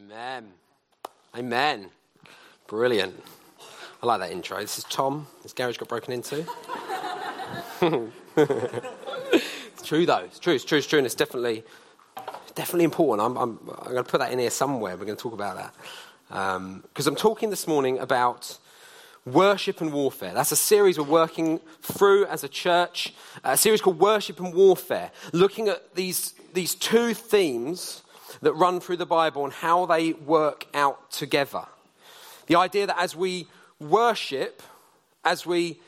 Amen. Amen. Brilliant. I like that intro. This is Tom. His garage got broken into. it's true, though. It's true. It's true. It's true. And it's definitely, definitely important. I'm, I'm, I'm going to put that in here somewhere. We're going to talk about that. Because um, I'm talking this morning about worship and warfare. That's a series we're working through as a church, a series called Worship and Warfare, looking at these, these two themes that run through the Bible and how they work out together. The idea that as we worship, as we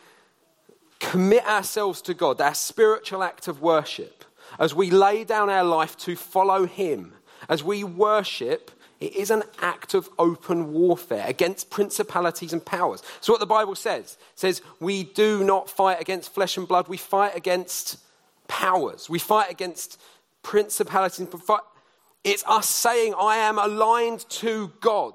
commit ourselves to God, that spiritual act of worship, as we lay down our life to follow Him, as we worship, it is an act of open warfare against principalities and powers. So, what the Bible says says we do not fight against flesh and blood, we fight against powers, we fight against principalities. It's us saying, I am aligned to God.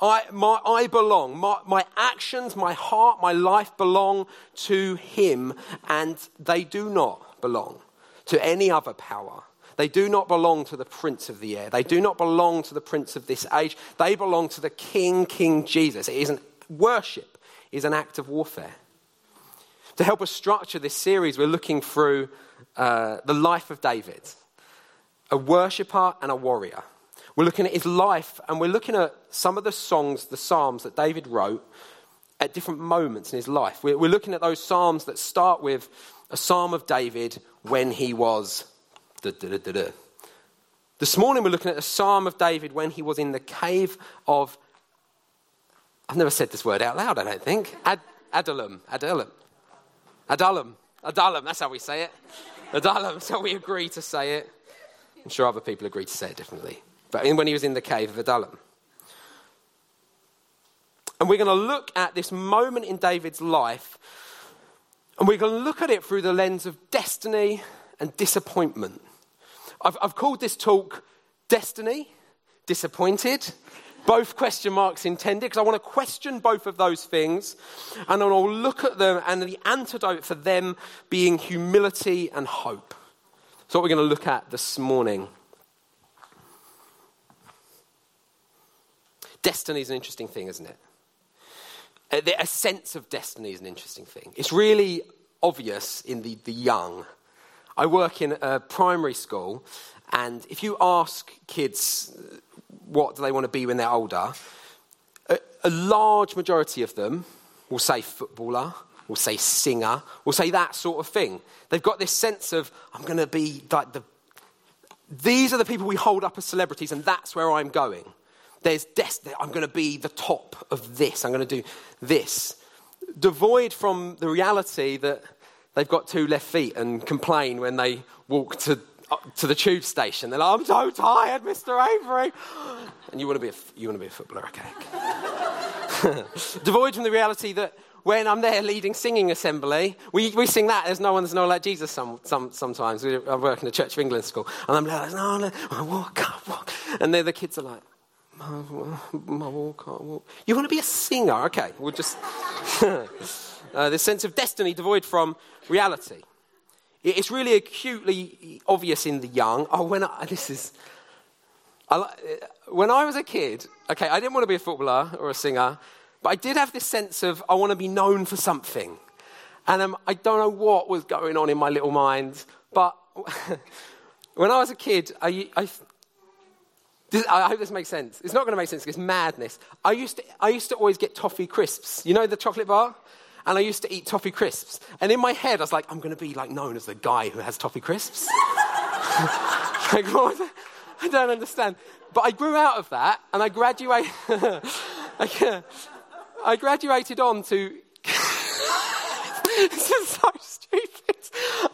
I, my, I belong. My, my actions, my heart, my life belong to Him, and they do not belong to any other power. They do not belong to the prince of the air. They do not belong to the prince of this age. They belong to the King, King Jesus. It is an worship is an act of warfare. To help us structure this series, we're looking through uh, the life of David, a worshipper and a warrior. We're looking at his life and we're looking at some of the songs, the psalms that David wrote at different moments in his life. We're, we're looking at those psalms that start with a psalm of David when he was Da, da, da, this morning we're looking at a psalm of David when he was in the cave of, I've never said this word out loud, I don't think. Ad, Adullam. Adullam. Adullam. Adullam, that's how we say it. Adullam, so we agree to say it. I'm sure other people agree to say it differently. But when he was in the cave of Adullam. And we're going to look at this moment in David's life, and we're going to look at it through the lens of destiny and disappointment. I've, I've called this talk Destiny, Disappointed. Both question marks intended, because I want to question both of those things. And I'll look at them and the antidote for them being humility and hope. That's what we're going to look at this morning. Destiny is an interesting thing, isn't it? Uh, a sense of destiny is an interesting thing. It's really obvious in the, the young I work in a primary school, and if you ask kids what do they want to be when they're older, a, a large majority of them will say footballer, will say singer, we'll say that sort of thing. They've got this sense of, I'm going to be like the. These are the people we hold up as celebrities, and that's where I'm going. There's destiny. I'm going to be the top of this. I'm going to do this. Devoid from the reality that they've got two left feet and complain when they walk to, to the tube station. They're like, I'm so tired, Mr. Avery. And you want to be you want to be a footballer, okay. Devoid from the reality that when I'm there leading singing assembly, we, we sing that. There's no one, there's no like Jesus some, some, sometimes. I work in the Church of England school. And I'm like, no, no, I walk, I walk. And then the kids are like, my, my walk, I walk. You want to be a singer? Okay, we'll just. uh, this sense of destiny devoid from reality. It's really acutely obvious in the young. Oh, when I, this is. I, when I was a kid, okay, I didn't want to be a footballer or a singer, but I did have this sense of I want to be known for something. And um, I don't know what was going on in my little mind, but when I was a kid, I, I, I hope this makes sense. It's not going to make sense because it's madness. I used, to, I used to always get toffee crisps. You know the chocolate bar? and I used to eat toffee crisps. And in my head, I was like, I'm going to be like known as the guy who has toffee crisps. like, what? I don't understand. But I grew out of that, and I graduated. I graduated on to. this is so stupid.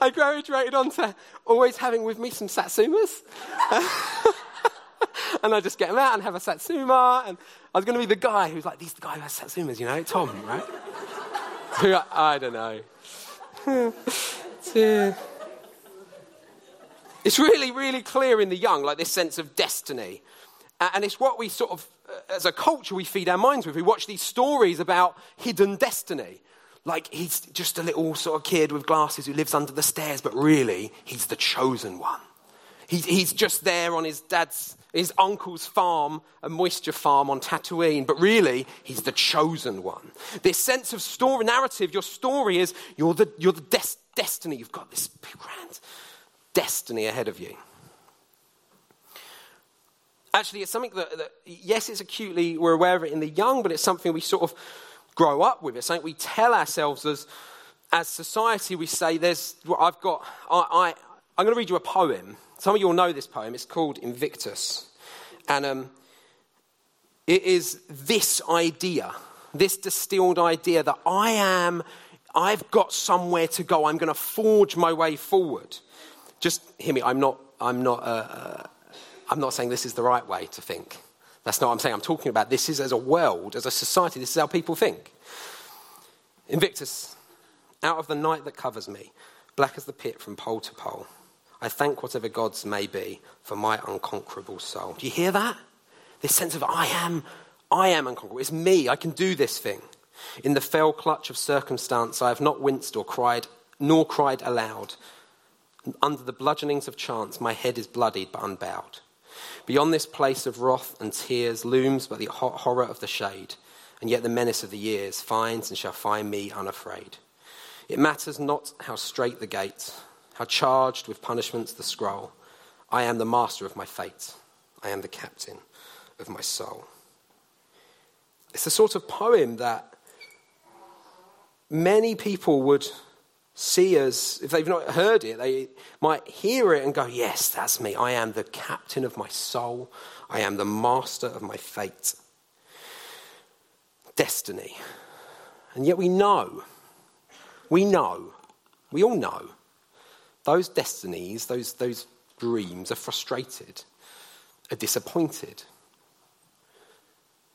I graduated on to always having with me some satsumas. and I just get them out and have a satsuma. And I was going to be the guy who's like, "These the guy who has satsumas, you know, Tom, right?" I don't know. it's really, really clear in the young, like this sense of destiny. And it's what we sort of, uh, as a culture, we feed our minds with. We watch these stories about hidden destiny. Like he's just a little sort of kid with glasses who lives under the stairs, but really, he's the chosen one. He's, just there on his dad's, his uncle's farm, a moisture farm on Tatooine, but really, he's the chosen one. This sense of story narrative, your story is you're the, you're the des- destiny. You've got this grand destiny ahead of you. Actually, it's something that, that, yes, it's acutely, we're aware of it in the young, but it's something we sort of grow up with. It's something we tell ourselves as, as society. We say, there's, well, I've got, I, I, I'm going to read you a poem. Some of you will know this poem. It's called Invictus. And um, it is this idea, this distilled idea that I am, I've got somewhere to go. I'm going to forge my way forward. Just hear me. I'm not, I'm not, uh, I'm not saying this is the right way to think. That's not what I'm saying. I'm talking about this is as a world, as a society, this is how people think. Invictus, out of the night that covers me, black as the pit from pole to pole, I thank whatever gods may be for my unconquerable soul. Do you hear that? This sense of I am, I am unconquerable. It's me. I can do this thing. In the fell clutch of circumstance, I have not winced or cried, nor cried aloud. Under the bludgeonings of chance, my head is bloodied but unbowed. Beyond this place of wrath and tears looms but the hot horror of the shade, and yet the menace of the years finds and shall find me unafraid. It matters not how strait the gate, how charged with punishments the scroll. I am the master of my fate. I am the captain of my soul. It's the sort of poem that many people would see as, if they've not heard it, they might hear it and go, Yes, that's me. I am the captain of my soul. I am the master of my fate. Destiny. And yet we know, we know, we all know, those destinies, those, those dreams are frustrated, are disappointed.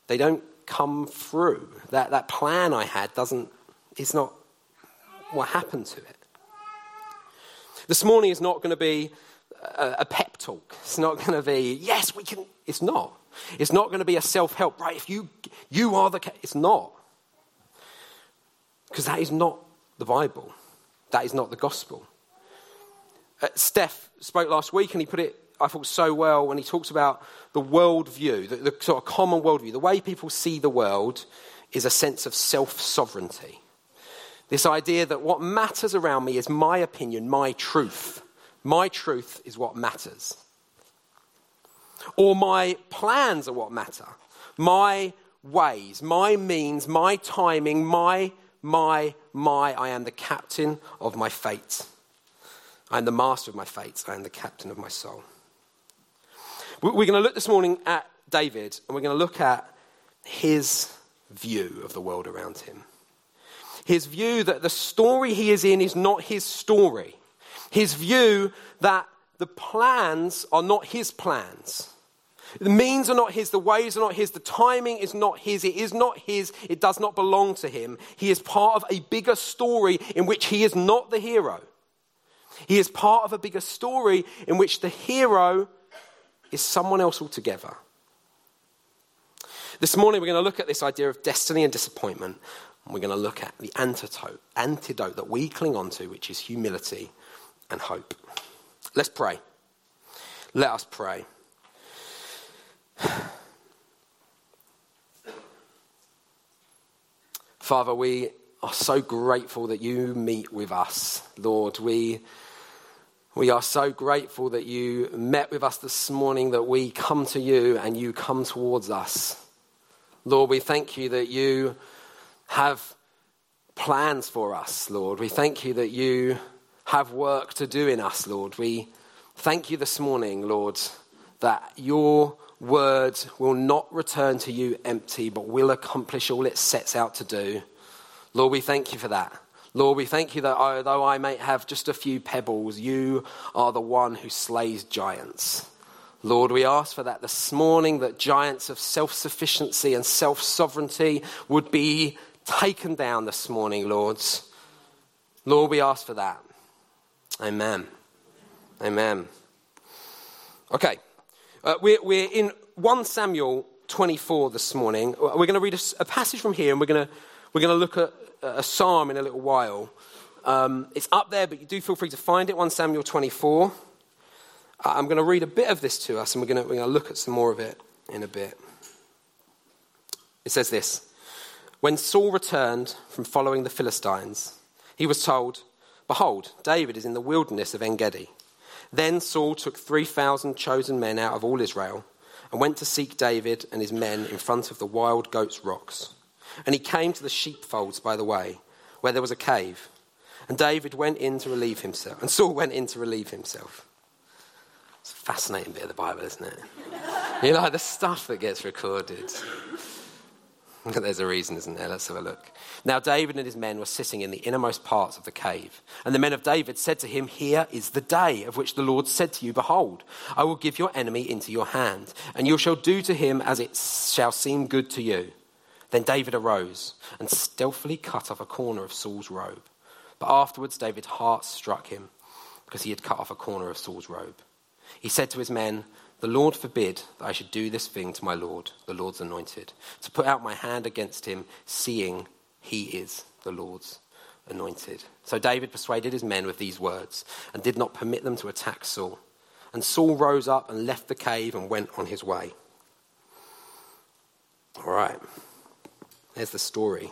They don't come through. That, that plan I had doesn't, it's not what happened to it. This morning is not going to be a, a pep talk. It's not going to be, yes, we can. It's not. It's not going to be a self help, right? If you, you are the. It's not. Because that is not the Bible. That is not the gospel. Uh, Steph spoke last week and he put it, I thought, so well when he talks about the worldview, the, the sort of common worldview. The way people see the world is a sense of self sovereignty. This idea that what matters around me is my opinion, my truth. My truth is what matters. Or my plans are what matter. My ways, my means, my timing, my, my, my. I am the captain of my fate. I am the master of my fate. I am the captain of my soul. We're going to look this morning at David, and we're going to look at his view of the world around him his view that the story he is in is not his story, his view that the plans are not his plans. The means are not his, the ways are not his, the timing is not his, it is not his, it does not belong to him. He is part of a bigger story in which he is not the hero. He is part of a bigger story in which the hero is someone else altogether. This morning, we're going to look at this idea of destiny and disappointment. And we're going to look at the antidote, antidote that we cling on to, which is humility and hope. Let's pray. Let us pray. Father, we are so grateful that you meet with us, Lord. We, we are so grateful that you met with us this morning, that we come to you and you come towards us. Lord, we thank you that you have plans for us, Lord. We thank you that you have work to do in us, Lord. We thank you this morning, Lord, that your word will not return to you empty, but will accomplish all it sets out to do. Lord, we thank you for that. Lord, we thank you that although I may have just a few pebbles, you are the one who slays giants. Lord, we ask for that this morning, that giants of self sufficiency and self sovereignty would be taken down this morning, Lords. Lord, we ask for that. Amen. Amen. Okay, uh, we're, we're in 1 Samuel 24 this morning. We're going to read a, a passage from here and we're going to, we're going to look at a psalm in a little while. Um, it's up there, but you do feel free to find it 1 Samuel 24. I'm going to read a bit of this to us, and we're going to, we're going to look at some more of it in a bit. It says this When Saul returned from following the Philistines, he was told, Behold, David is in the wilderness of En Gedi. Then Saul took 3,000 chosen men out of all Israel and went to seek David and his men in front of the wild goats' rocks. And he came to the sheepfolds by the way, where there was a cave. And David went in to relieve himself. And Saul went in to relieve himself. It's a fascinating bit of the Bible, isn't it? you know, the stuff that gets recorded. There's a reason, isn't there? Let's have a look. Now, David and his men were sitting in the innermost parts of the cave. And the men of David said to him, Here is the day of which the Lord said to you, Behold, I will give your enemy into your hand, and you shall do to him as it shall seem good to you. Then David arose and stealthily cut off a corner of Saul's robe. But afterwards, David's heart struck him because he had cut off a corner of Saul's robe. He said to his men, the Lord forbid that I should do this thing to my Lord, the Lord's anointed, to put out my hand against him, seeing he is the Lord's anointed. So David persuaded his men with these words and did not permit them to attack Saul. And Saul rose up and left the cave and went on his way. All right, there's the story.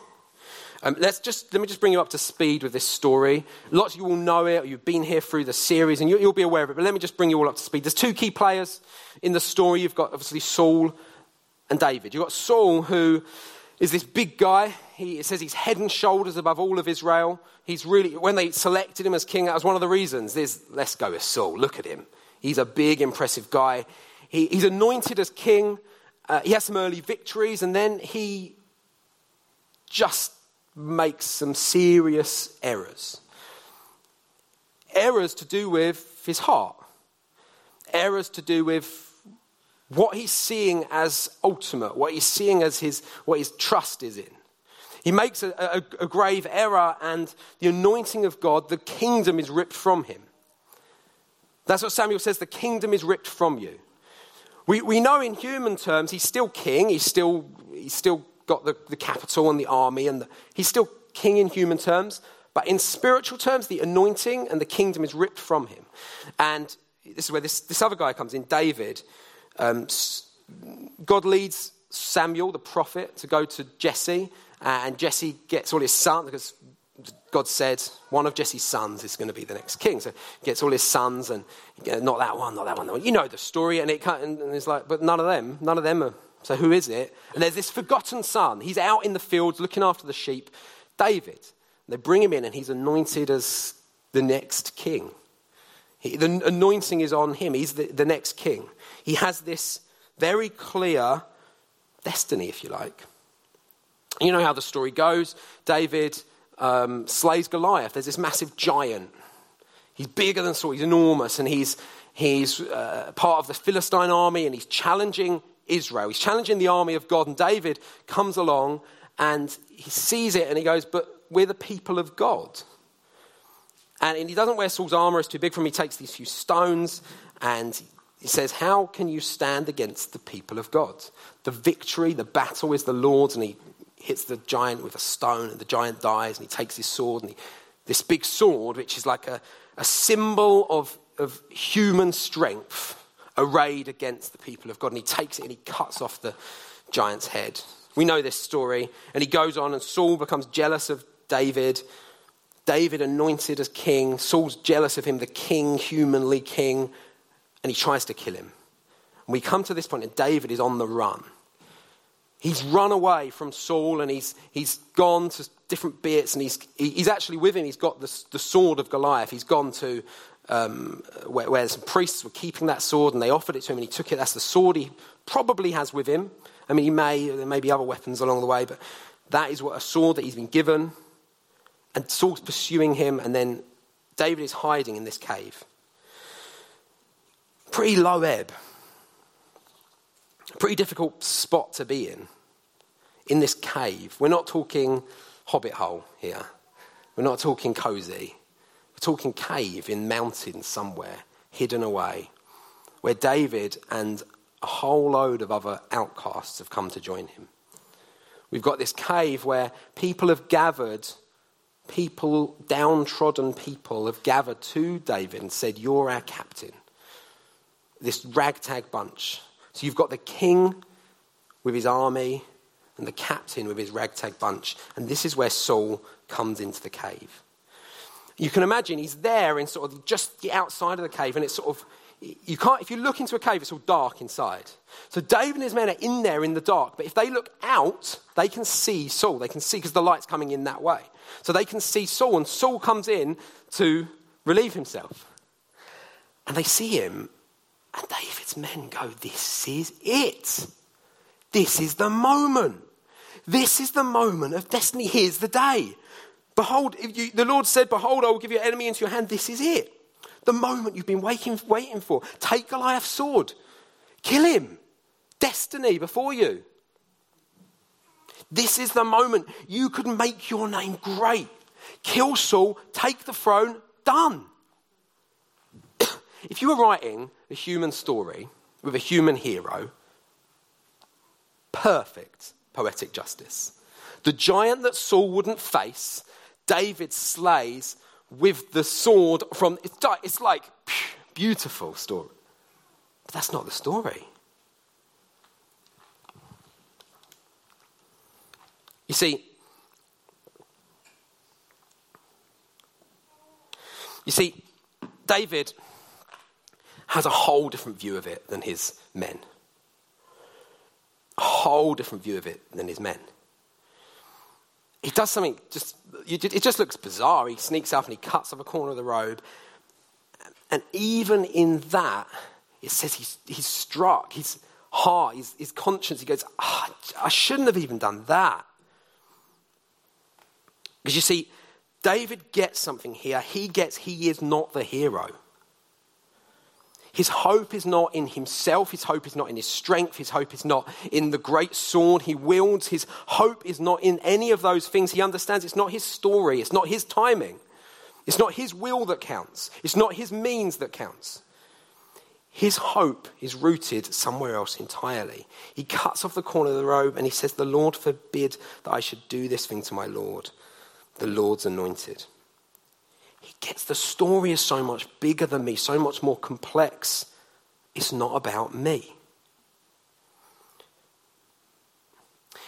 Um, let's just, let me just bring you up to speed with this story. Lots of you will know it, you've been here through the series, and you, will be aware of it, but let me just bring you all up to speed. There's two key players in the story. You've got, obviously, Saul and David. You've got Saul, who is this big guy. He, it says he's head and shoulders above all of Israel. He's really, when they selected him as king, that was one of the reasons. There's, let's go with Saul. Look at him. He's a big, impressive guy. He, he's anointed as king. Uh, he has some early victories, and then he just makes some serious errors. Errors to do with his heart, errors to do with what he's seeing as ultimate, what he's seeing as his, what his trust is in. He makes a, a, a grave error, and the anointing of God, the kingdom is ripped from him. That's what Samuel says the kingdom is ripped from you. We, we know in human terms he's still king, he's still, he's still got the, the capital and the army, and the, he's still king in human terms. But in spiritual terms, the anointing and the kingdom is ripped from him. And this is where this, this other guy comes in, David. Um, God leads Samuel, the prophet, to go to Jesse, and Jesse gets all his sons, because God said one of Jesse's sons is going to be the next king. So he gets all his sons, and not that one, not that one. that one. You know the story, and, it, and it's like, but none of them, none of them are so who is it? And there's this forgotten son. He's out in the fields looking after the sheep, David. They bring him in and he's anointed as the next king. He, the anointing is on him. He's the, the next king. He has this very clear destiny, if you like. You know how the story goes. David um, slays Goliath. There's this massive giant. He's bigger than Saul. He's enormous, and he's he's uh, part of the Philistine army, and he's challenging Israel. He's challenging the army of God, and David comes along and he sees it and he goes, But we're the people of God. And he doesn't wear Saul's armor, it's too big for him. He takes these few stones and he says, How can you stand against the people of God? The victory, the battle is the Lord's, and he hits the giant with a stone, and the giant dies, and he takes his sword, and he, this big sword, which is like a, a symbol of, of human strength, arrayed against the people of God. And he takes it and he cuts off the giant's head. We know this story. And he goes on, and Saul becomes jealous of David. David anointed as king. Saul's jealous of him, the king, humanly king, and he tries to kill him. And we come to this point, and David is on the run. He's run away from Saul and he's, he's gone to different bits, and he's, he's actually with him. He's got the, the sword of Goliath. He's gone to um, where, where, some priests were keeping that sword and they offered it to him and he took it. That's the sword he probably has with him. I mean, he may, there may be other weapons along the way, but that is what a sword that he's been given. And Saul's pursuing him, and then David is hiding in this cave. Pretty low ebb. Pretty difficult spot to be in. In this cave. We're not talking hobbit hole here. We're not talking cozy. We're talking cave in mountains somewhere, hidden away, where David and a whole load of other outcasts have come to join him. We've got this cave where people have gathered, people, downtrodden people, have gathered to David and said, You're our captain. this ragtag bunch. So you've got the king with his army and the captain with his ragtag bunch. And this is where Saul comes into the cave. You can imagine he's there in sort of just the outside of the cave, and it's sort of, you can't, if you look into a cave, it's all dark inside. So David and his men are in there in the dark, but if they look out, they can see Saul. They can see because the light's coming in that way. So they can see Saul, and Saul comes in to relieve himself. And they see him, and David's men go, This is it. This is the moment. This is the moment of destiny. Here's the day. Behold, you, the Lord said, Behold, I will give your enemy into your hand. This is it. The moment you've been waiting, waiting for. Take Goliath's sword, kill him. Destiny before you. This is the moment you could make your name great. Kill Saul, take the throne, done. if you were writing a human story with a human hero, perfect poetic justice. The giant that Saul wouldn't face, David slays with the sword from. It's like beautiful story. But that's not the story. You see, you see, David has a whole different view of it than his men. A whole different view of it than his men. He does something just, it just looks bizarre. He sneaks up and he cuts off a corner of the robe. And even in that, it says he's, he's struck, his heart, his, his conscience, he goes, oh, I shouldn't have even done that. Because you see, David gets something here. He gets he is not the hero. His hope is not in himself. His hope is not in his strength. His hope is not in the great sword he wields. His hope is not in any of those things. He understands it's not his story. It's not his timing. It's not his will that counts. It's not his means that counts. His hope is rooted somewhere else entirely. He cuts off the corner of the robe and he says, The Lord forbid that I should do this thing to my Lord the Lord's anointed. Gets the story is so much bigger than me, so much more complex. It's not about me.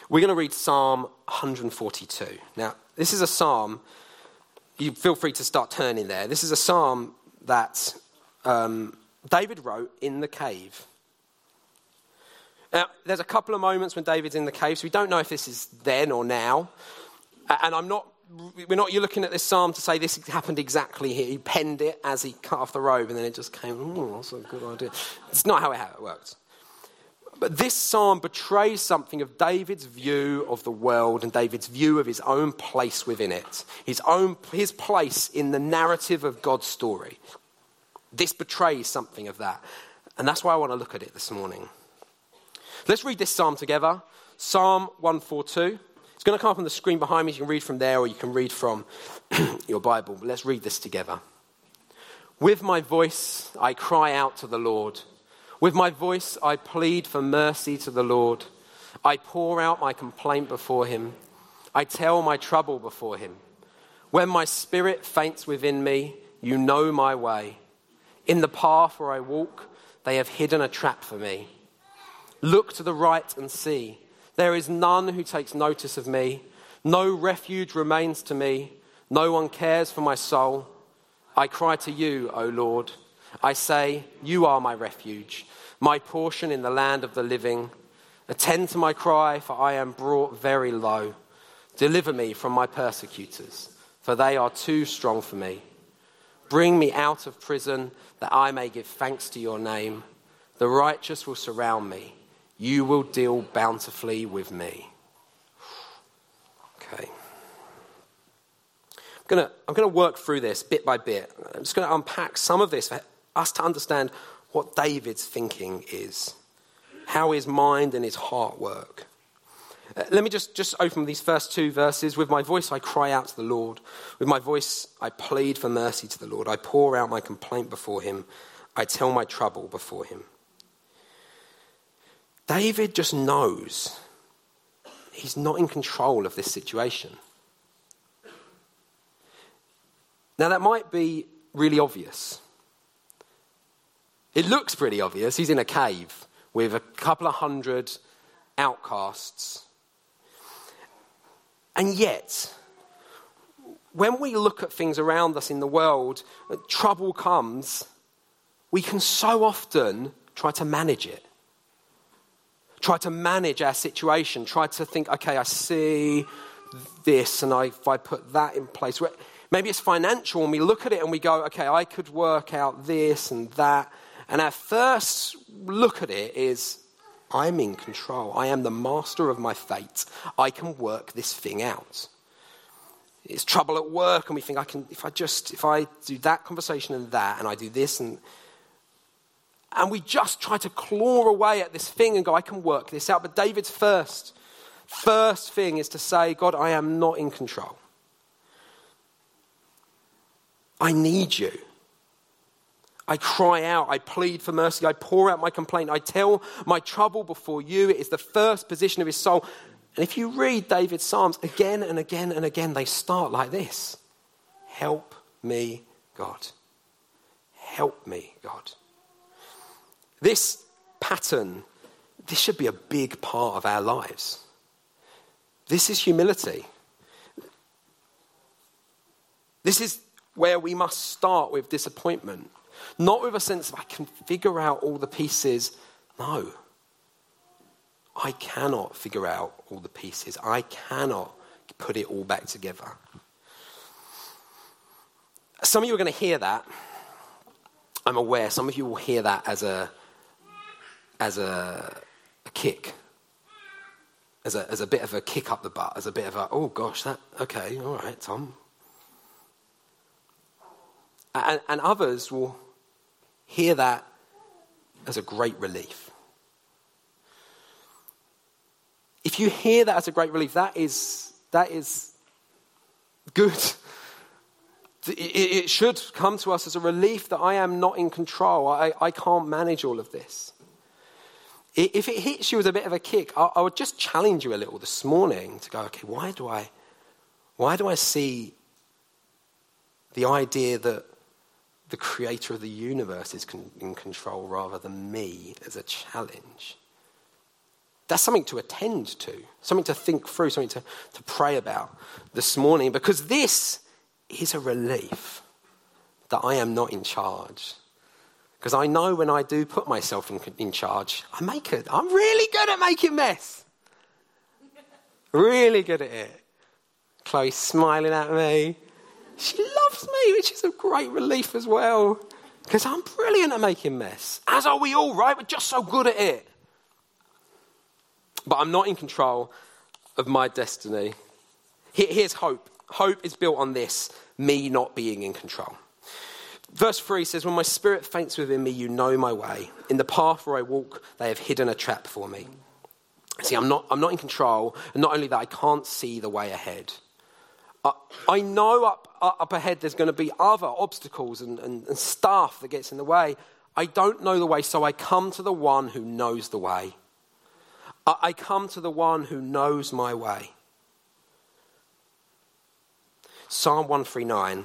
We're going to read Psalm 142. Now, this is a psalm, you feel free to start turning there. This is a psalm that um, David wrote in the cave. Now, there's a couple of moments when David's in the cave, so we don't know if this is then or now. And I'm not we're not you're looking at this psalm to say this happened exactly here. He penned it as he cut off the robe, and then it just came. Oh, that's a good idea. It's not how it works. But this psalm betrays something of David's view of the world and David's view of his own place within it, his own his place in the narrative of God's story. This betrays something of that, and that's why I want to look at it this morning. Let's read this psalm together. Psalm 142. It's going to come up on the screen behind me. You can read from there or you can read from your Bible. Let's read this together. With my voice, I cry out to the Lord. With my voice, I plead for mercy to the Lord. I pour out my complaint before him. I tell my trouble before him. When my spirit faints within me, you know my way. In the path where I walk, they have hidden a trap for me. Look to the right and see. There is none who takes notice of me. No refuge remains to me. No one cares for my soul. I cry to you, O Lord. I say, You are my refuge, my portion in the land of the living. Attend to my cry, for I am brought very low. Deliver me from my persecutors, for they are too strong for me. Bring me out of prison, that I may give thanks to your name. The righteous will surround me you will deal bountifully with me. Okay. I'm going to I'm to work through this bit by bit. I'm just going to unpack some of this for us to understand what David's thinking is, how his mind and his heart work. Uh, let me just, just open these first two verses. With my voice, I cry out to the Lord. With my voice, I plead for mercy to the Lord. I pour out my complaint before him. I tell my trouble before him. David just knows he's not in control of this situation. Now, that might be really obvious. It looks pretty obvious. He's in a cave with a couple of hundred outcasts. And yet, when we look at things around us in the world, uh, trouble comes, we can so often try to manage it. Try to manage our situation. Try to think, okay, I see this, and I, if I put that in place. Maybe it's financial, and we look at it and we go, okay, I could work out this and that. And our first look at it is, I'm in control. I am the master of my fate. I can work this thing out. It's trouble at work, and we think, I can, if I just, if I do that conversation and that, and I do this and and we just try to claw away at this thing and go, I can work this out. But David's first, first thing is to say, God, I am not in control. I need you. I cry out, I plead for mercy, I pour out my complaint, I tell my trouble before you. It is the first position of his soul. And if you read David's Psalms again and again and again, they start like this Help me, God. Help me, God. This pattern, this should be a big part of our lives. This is humility. This is where we must start with disappointment. Not with a sense of I can figure out all the pieces. No. I cannot figure out all the pieces. I cannot put it all back together. Some of you are going to hear that. I'm aware. Some of you will hear that as a as a, a kick, as a, as a bit of a kick up the butt, as a bit of a, oh gosh, that, okay, all right, Tom. And, and others will hear that as a great relief. If you hear that as a great relief, that is, that is good. It, should come to us as a relief that I am not in control. I, I can't manage all of this. If it hits you with a bit of a kick, I, I would just challenge you a little this morning to go, okay, why do I, why do I see the idea that the creator of the universe is con- in control rather than me as a challenge? That's something to attend to, something to think through, something to, to pray about this morning, because this is a relief that I am not in charge because I know when I do put myself in, in charge, I make it. I'm really good at making mess. really good at it. Chloe's smiling at me. She loves me, which is a great relief as well. Because I'm brilliant at making mess. As are we all, right? We're just so good at it. But I'm not in control of my destiny. Here's hope. Hope is built on this me not being in control. Verse 3 says, When my spirit faints within me, you know my way. In the path where I walk, they have hidden a trap for me. See, I'm not, I'm not in control, and not only that, I can't see the way ahead. I, I know up, up ahead there's going to be other obstacles and, and, and stuff that gets in the way. I don't know the way, so I come to the one who knows the way. I, I come to the one who knows my way. Psalm 139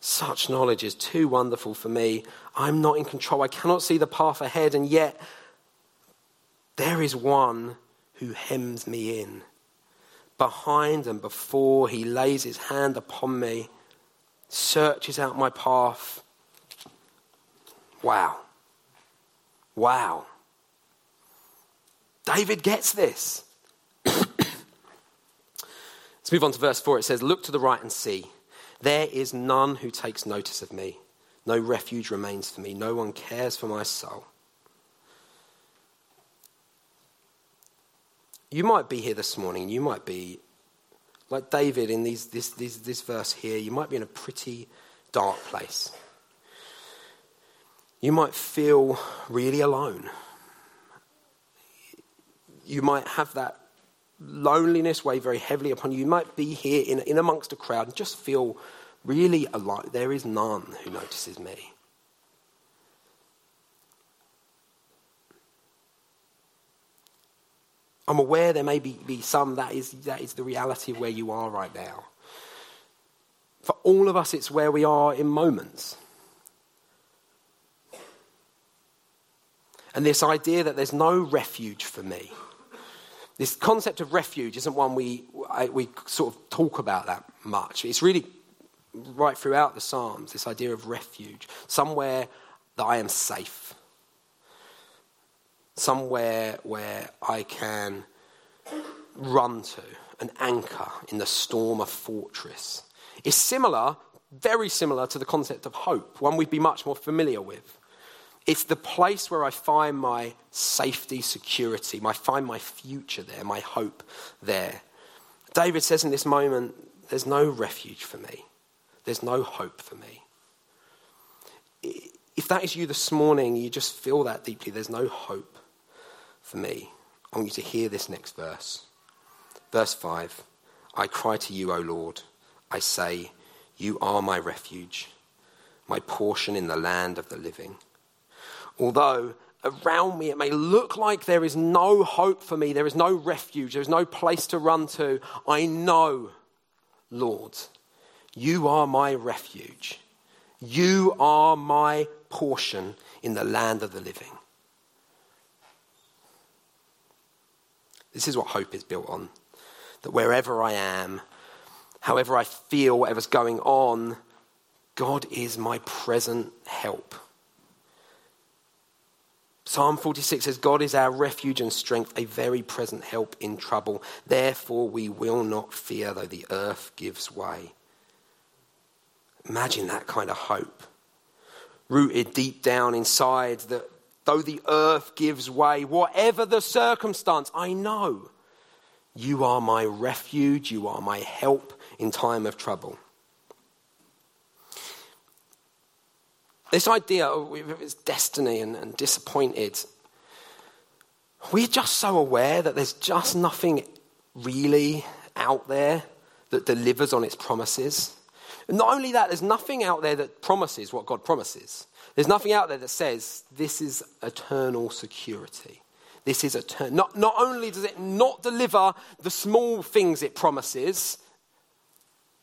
Such knowledge is too wonderful for me. I'm not in control. I cannot see the path ahead, and yet there is one who hems me in. Behind and before, he lays his hand upon me, searches out my path. Wow. Wow. David gets this. Let's move on to verse 4. It says, Look to the right and see. There is none who takes notice of me. No refuge remains for me. No one cares for my soul. You might be here this morning. You might be like David in these, this, this, this verse here. You might be in a pretty dark place. You might feel really alone. You might have that loneliness weigh very heavily upon you. You might be here in, in amongst a crowd and just feel really alone. There is none who notices me. I'm aware there may be, be some that is, that is the reality of where you are right now. For all of us, it's where we are in moments. And this idea that there's no refuge for me. This concept of refuge isn't one we, we sort of talk about that much. It's really right throughout the Psalms, this idea of refuge, somewhere that I am safe, somewhere where I can run to, an anchor in the storm, a fortress. It's similar, very similar to the concept of hope, one we'd be much more familiar with. It's the place where I find my safety, security, I find my future there, my hope there. David says in this moment, there's no refuge for me. There's no hope for me. If that is you this morning, you just feel that deeply, there's no hope for me. I want you to hear this next verse. Verse 5 I cry to you, O Lord. I say, You are my refuge, my portion in the land of the living. Although around me it may look like there is no hope for me, there is no refuge, there is no place to run to, I know, Lord, you are my refuge. You are my portion in the land of the living. This is what hope is built on. That wherever I am, however I feel, whatever's going on, God is my present help. Psalm 46 says, God is our refuge and strength, a very present help in trouble. Therefore, we will not fear though the earth gives way. Imagine that kind of hope. Rooted deep down inside that though the earth gives way, whatever the circumstance, I know you are my refuge, you are my help in time of trouble. This idea of it's destiny and, and disappointed, we're just so aware that there's just nothing really out there that delivers on its promises. And not only that, there's nothing out there that promises what God promises. There's nothing out there that says this is eternal security. This is eternal. Not, not only does it not deliver the small things it promises,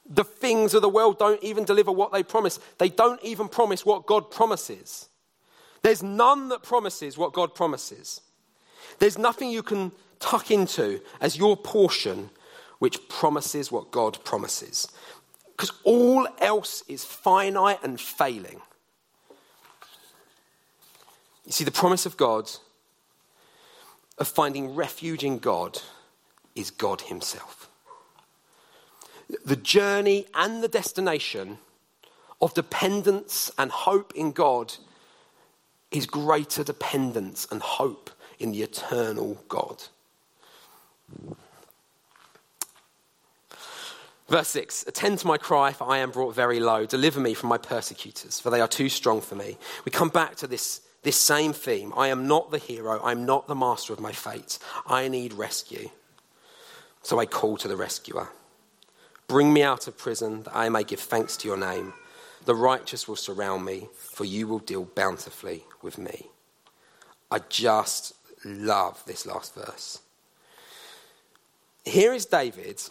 the things of the world don't even deliver what they promise. They don't even promise what God promises. There's none that promises what God promises. There's nothing you can tuck into as your portion which promises what God promises. Because all else is finite and failing. You see, the promise of God, of finding refuge in God, is God Himself. The journey and the destination of dependence and hope in God is greater dependence and hope in the eternal God. Verse 6 Attend to my cry, for I am brought very low. Deliver me from my persecutors, for they are too strong for me. We come back to this, this same theme. I am not the hero. I am not the master of my fate. I need rescue. So I call to the rescuer. Bring me out of prison, that I may give thanks to your name. The righteous will surround me, for you will deal bountifully with me. I just love this last verse. Here is David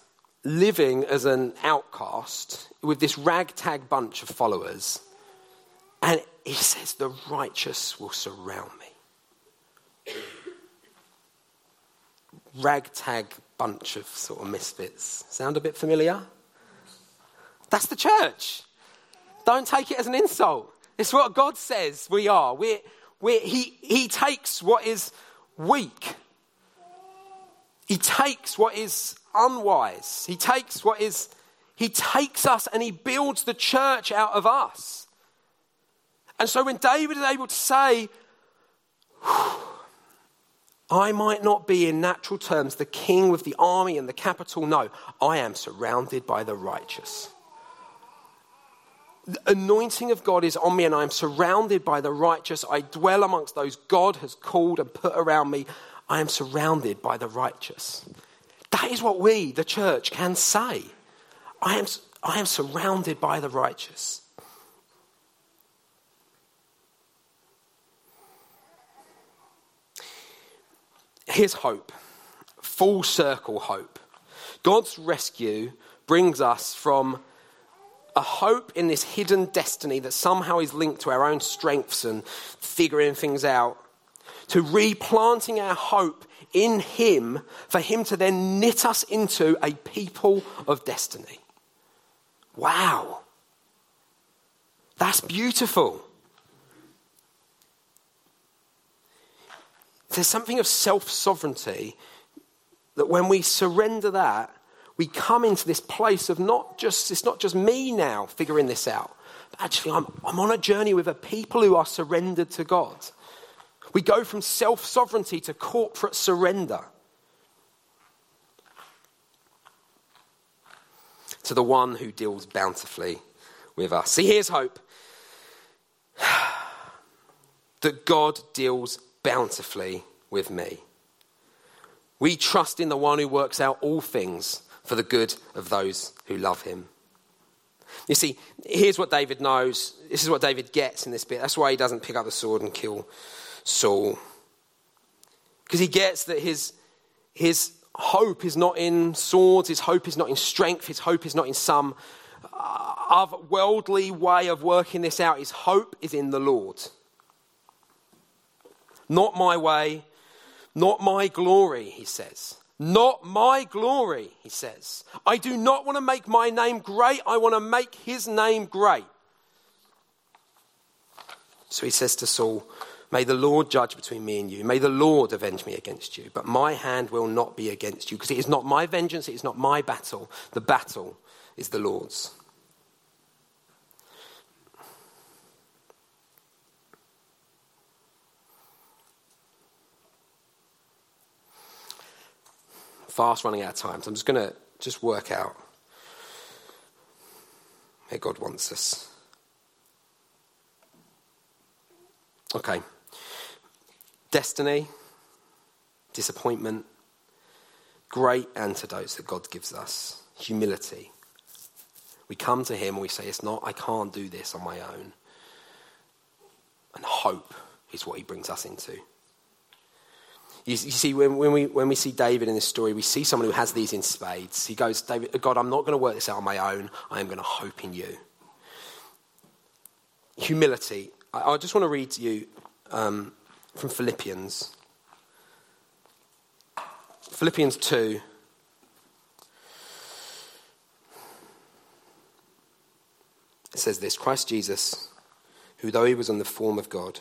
living as an outcast with this ragtag bunch of followers. And he says, The righteous will surround me. Ragtag bunch of sort of misfits. Sound a bit familiar? That's the church. Don't take it as an insult. It's what God says we are. We're, we're, he, he takes what is weak, He takes what is unwise. He takes what is, he takes us and he builds the church out of us. And so when David is able to say, I might not be in natural terms the king with the army and the capital, no, I am surrounded by the righteous. The anointing of God is on me, and I am surrounded by the righteous. I dwell amongst those God has called and put around me. I am surrounded by the righteous. That is what we, the church, can say. I am, I am surrounded by the righteous. Here's hope full circle hope. God's rescue brings us from a hope in this hidden destiny that somehow is linked to our own strengths and figuring things out, to replanting our hope in Him for Him to then knit us into a people of destiny. Wow. That's beautiful. There's something of self sovereignty that when we surrender that, we come into this place of not just, it's not just me now figuring this out, but actually I'm, I'm on a journey with a people who are surrendered to God. We go from self sovereignty to corporate surrender. To the one who deals bountifully with us. See, here's hope that God deals bountifully with me. We trust in the one who works out all things for the good of those who love him. You see, here's what David knows. This is what David gets in this bit. That's why he doesn't pick up the sword and kill Saul. Because he gets that his, his hope is not in swords, his hope is not in strength, his hope is not in some uh, worldly way of working this out. His hope is in the Lord. Not my way, not my glory, he says. Not my glory, he says. I do not want to make my name great, I want to make his name great. So he says to Saul, May the Lord judge between me and you. May the Lord avenge me against you. But my hand will not be against you, because it is not my vengeance, it is not my battle. The battle is the Lord's. Fast running out of time. So I'm just going to just work out where God wants us. Okay. Destiny, disappointment, great antidotes that God gives us. Humility. We come to Him and we say, It's not, I can't do this on my own. And hope is what He brings us into. You, you see, when, when, we, when we see David in this story, we see someone who has these in spades. He goes, David, God, I'm not going to work this out on my own. I am going to hope in you. Humility. I, I just want to read to you um, from Philippians. Philippians 2. It says this Christ Jesus, who though he was in the form of God,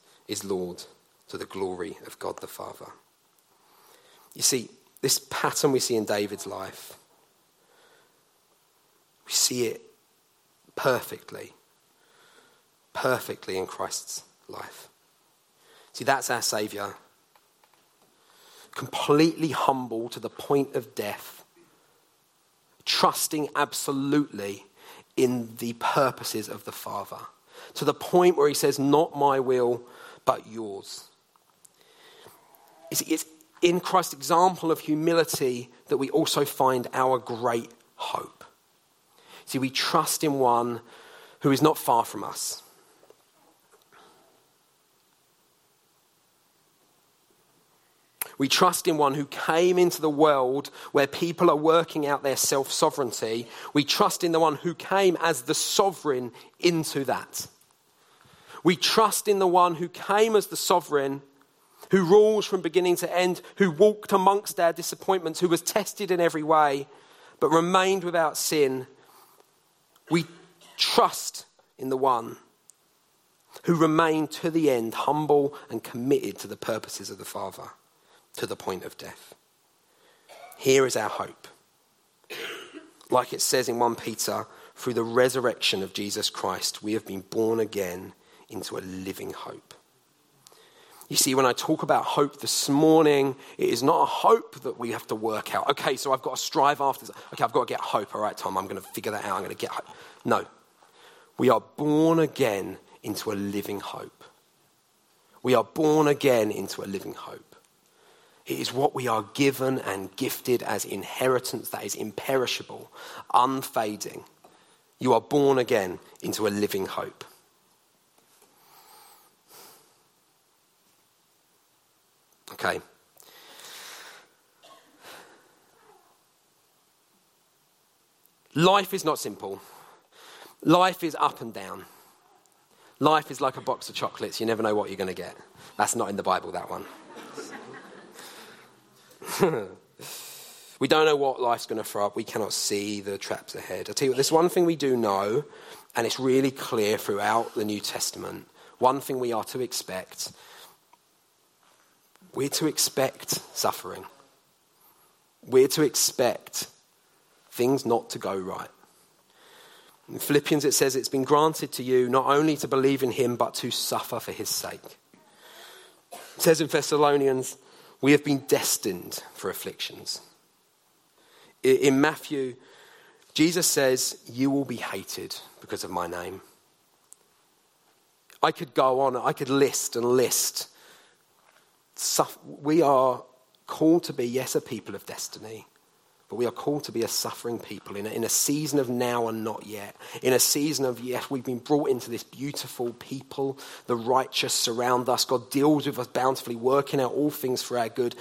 is Lord to the glory of God the Father. You see, this pattern we see in David's life, we see it perfectly, perfectly in Christ's life. See, that's our Saviour. Completely humble to the point of death, trusting absolutely in the purposes of the Father, to the point where he says, Not my will, but yours. It's in Christ's example of humility that we also find our great hope. See, we trust in one who is not far from us. We trust in one who came into the world where people are working out their self sovereignty. We trust in the one who came as the sovereign into that. We trust in the one who came as the sovereign, who rules from beginning to end, who walked amongst our disappointments, who was tested in every way, but remained without sin. We trust in the one who remained to the end humble and committed to the purposes of the Father to the point of death. Here is our hope. Like it says in 1 Peter, through the resurrection of Jesus Christ, we have been born again into a living hope. You see, when I talk about hope this morning, it is not a hope that we have to work out. Okay, so I've got to strive after this. Okay, I've got to get hope. All right, Tom, I'm going to figure that out. I'm going to get hope. No. We are born again into a living hope. We are born again into a living hope. It is what we are given and gifted as inheritance that is imperishable, unfading. You are born again into a living hope. Okay. Life is not simple. Life is up and down. Life is like a box of chocolates. You never know what you're going to get. That's not in the Bible, that one. we don't know what life's going to throw up. We cannot see the traps ahead. I tell you what, there's one thing we do know, and it's really clear throughout the New Testament. One thing we are to expect we're to expect suffering. We're to expect things not to go right. In Philippians, it says it's been granted to you not only to believe in him, but to suffer for his sake. It says in Thessalonians, we have been destined for afflictions. In Matthew, Jesus says, You will be hated because of my name. I could go on, I could list and list we are called to be, yes, a people of destiny, but we are called to be a suffering people in a, in a season of now and not yet. In a season of, yes, we've been brought into this beautiful people. The righteous surround us. God deals with us bountifully, working out all things for our good.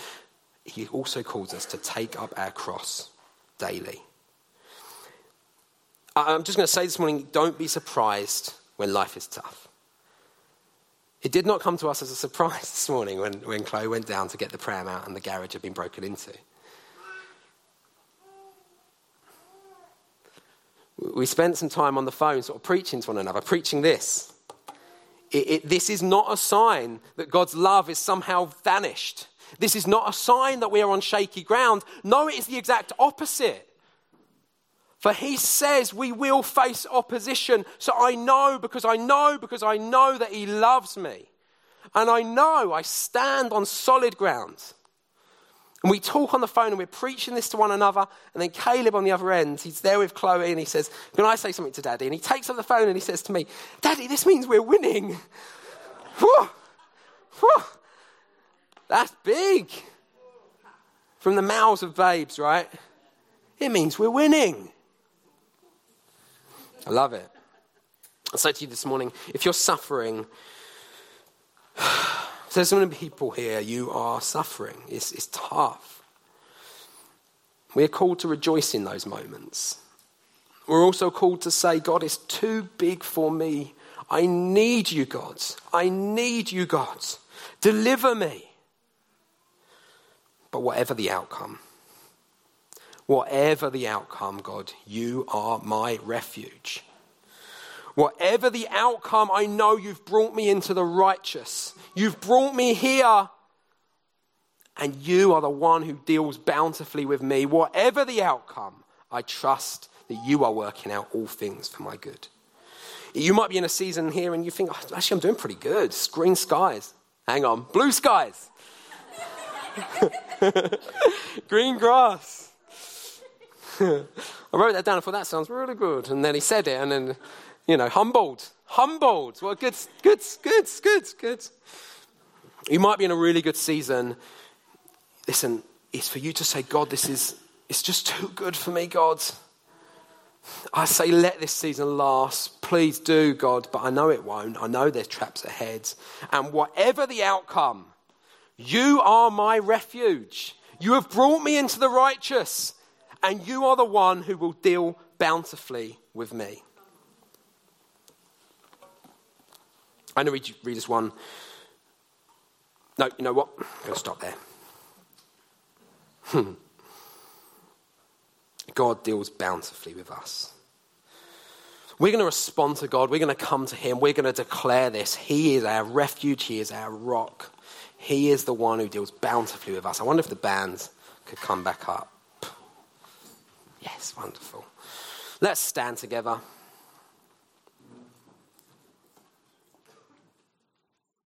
He also calls us to take up our cross daily. I'm just going to say this morning don't be surprised when life is tough. It did not come to us as a surprise this morning when, when Chloe went down to get the pram out and the garage had been broken into. We spent some time on the phone, sort of preaching to one another, preaching this. It, it, this is not a sign that God's love is somehow vanished. This is not a sign that we are on shaky ground. No, it is the exact opposite. For he says we will face opposition. So I know because I know because I know that he loves me. And I know I stand on solid ground. And we talk on the phone and we're preaching this to one another. And then Caleb on the other end, he's there with Chloe and he says, Can I say something to Daddy? And he takes up the phone and he says to me, Daddy, this means we're winning. That's big. From the mouths of babes, right? It means we're winning. I love it. I say to you this morning if you're suffering, there's so many people here, you are suffering. It's, it's tough. We're called to rejoice in those moments. We're also called to say, God, it's too big for me. I need you, God. I need you, God. Deliver me. But whatever the outcome, Whatever the outcome, God, you are my refuge. Whatever the outcome, I know you've brought me into the righteous. You've brought me here, and you are the one who deals bountifully with me. Whatever the outcome, I trust that you are working out all things for my good. You might be in a season here and you think, oh, actually, I'm doing pretty good. Green skies. Hang on, blue skies. Green grass. I wrote that down. I thought that sounds really good. And then he said it, and then, you know, humbled. Humbled. Well, good, good, good, good, good. You might be in a really good season. Listen, it's for you to say, God, this is, it's just too good for me, God. I say, let this season last. Please do, God, but I know it won't. I know there's traps ahead. And whatever the outcome, you are my refuge. You have brought me into the righteous and you are the one who will deal bountifully with me. I'm going to read, this one. No, you know what? I'm going to stop there. Hmm. God deals bountifully with us. We're going to respond to God. We're going to come to Him. We're going to declare this. He is our refuge. He is our rock. He is the one who deals bountifully with us. I wonder if the bands could come back up. Yes, wonderful. Let's stand together.